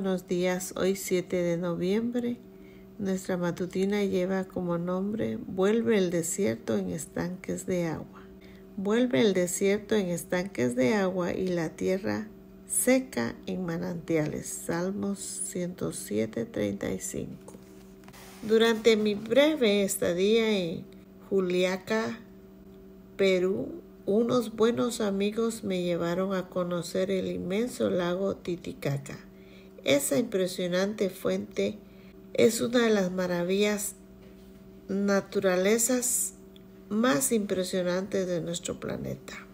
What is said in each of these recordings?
buenos días. Hoy 7 de noviembre. Nuestra matutina lleva como nombre Vuelve el desierto en estanques de agua. Vuelve el desierto en estanques de agua y la tierra seca en manantiales. Salmos 107, 35. Durante mi breve estadía en Juliaca, Perú, unos buenos amigos me llevaron a conocer el inmenso lago Titicaca. Esa impresionante fuente es una de las maravillas naturalezas más impresionantes de nuestro planeta.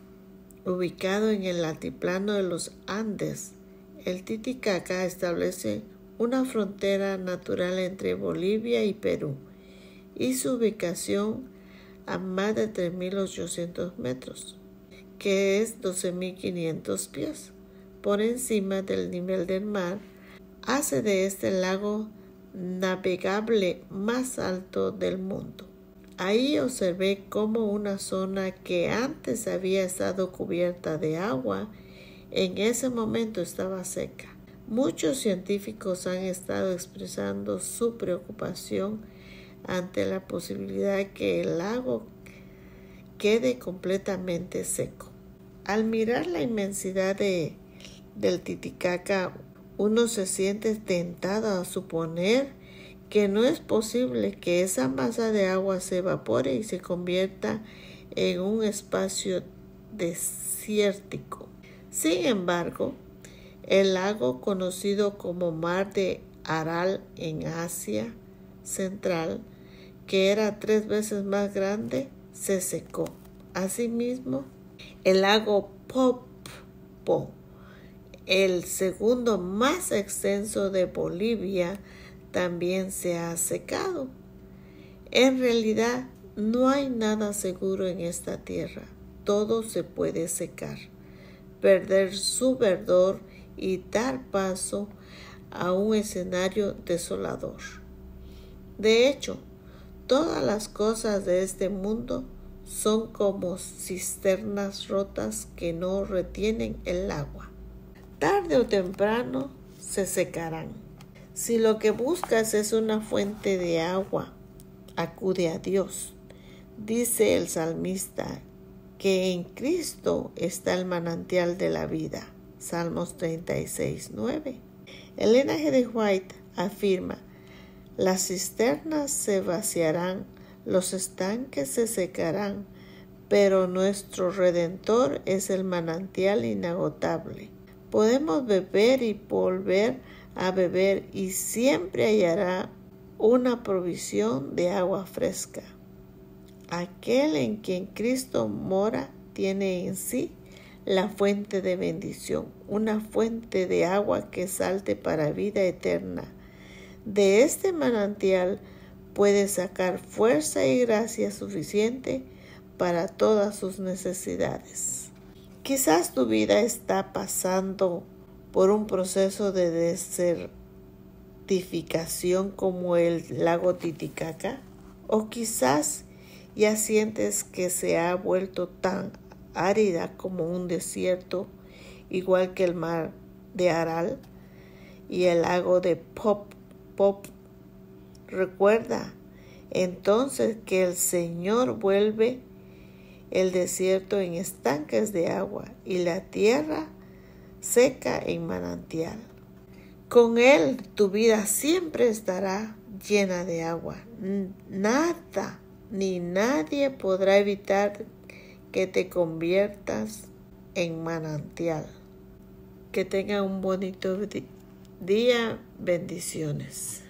Ubicado en el altiplano de los Andes, el Titicaca establece una frontera natural entre Bolivia y Perú y su ubicación a más de 3.800 metros, que es 12.500 pies, por encima del nivel del mar, hace de este lago navegable más alto del mundo. Ahí observé cómo una zona que antes había estado cubierta de agua, en ese momento estaba seca. Muchos científicos han estado expresando su preocupación ante la posibilidad que el lago quede completamente seco. Al mirar la inmensidad de, del Titicaca, uno se siente tentado a suponer que no es posible que esa masa de agua se evapore y se convierta en un espacio desértico. Sin embargo, el lago conocido como Mar de Aral en Asia Central que era tres veces más grande, se secó. Asimismo, el lago Popo, el segundo más extenso de Bolivia, también se ha secado. En realidad, no hay nada seguro en esta tierra. Todo se puede secar, perder su verdor y dar paso a un escenario desolador. De hecho, Todas las cosas de este mundo son como cisternas rotas que no retienen el agua. Tarde o temprano se secarán. Si lo que buscas es una fuente de agua, acude a Dios. Dice el salmista que en Cristo está el manantial de la vida. Salmos 36, 9. Elena G. de White afirma las cisternas se vaciarán, los estanques se secarán, pero nuestro Redentor es el manantial inagotable. Podemos beber y volver a beber y siempre hallará una provisión de agua fresca. Aquel en quien Cristo mora tiene en sí la fuente de bendición, una fuente de agua que salte para vida eterna de este manantial puede sacar fuerza y gracia suficiente para todas sus necesidades. Quizás tu vida está pasando por un proceso de desertificación como el lago Titicaca, o quizás ya sientes que se ha vuelto tan árida como un desierto, igual que el mar de Aral y el lago de Pop Pop. Recuerda entonces que el Señor vuelve el desierto en estanques de agua y la tierra seca en manantial. Con Él tu vida siempre estará llena de agua. Nada ni nadie podrá evitar que te conviertas en manantial. Que tenga un bonito día bendiciones.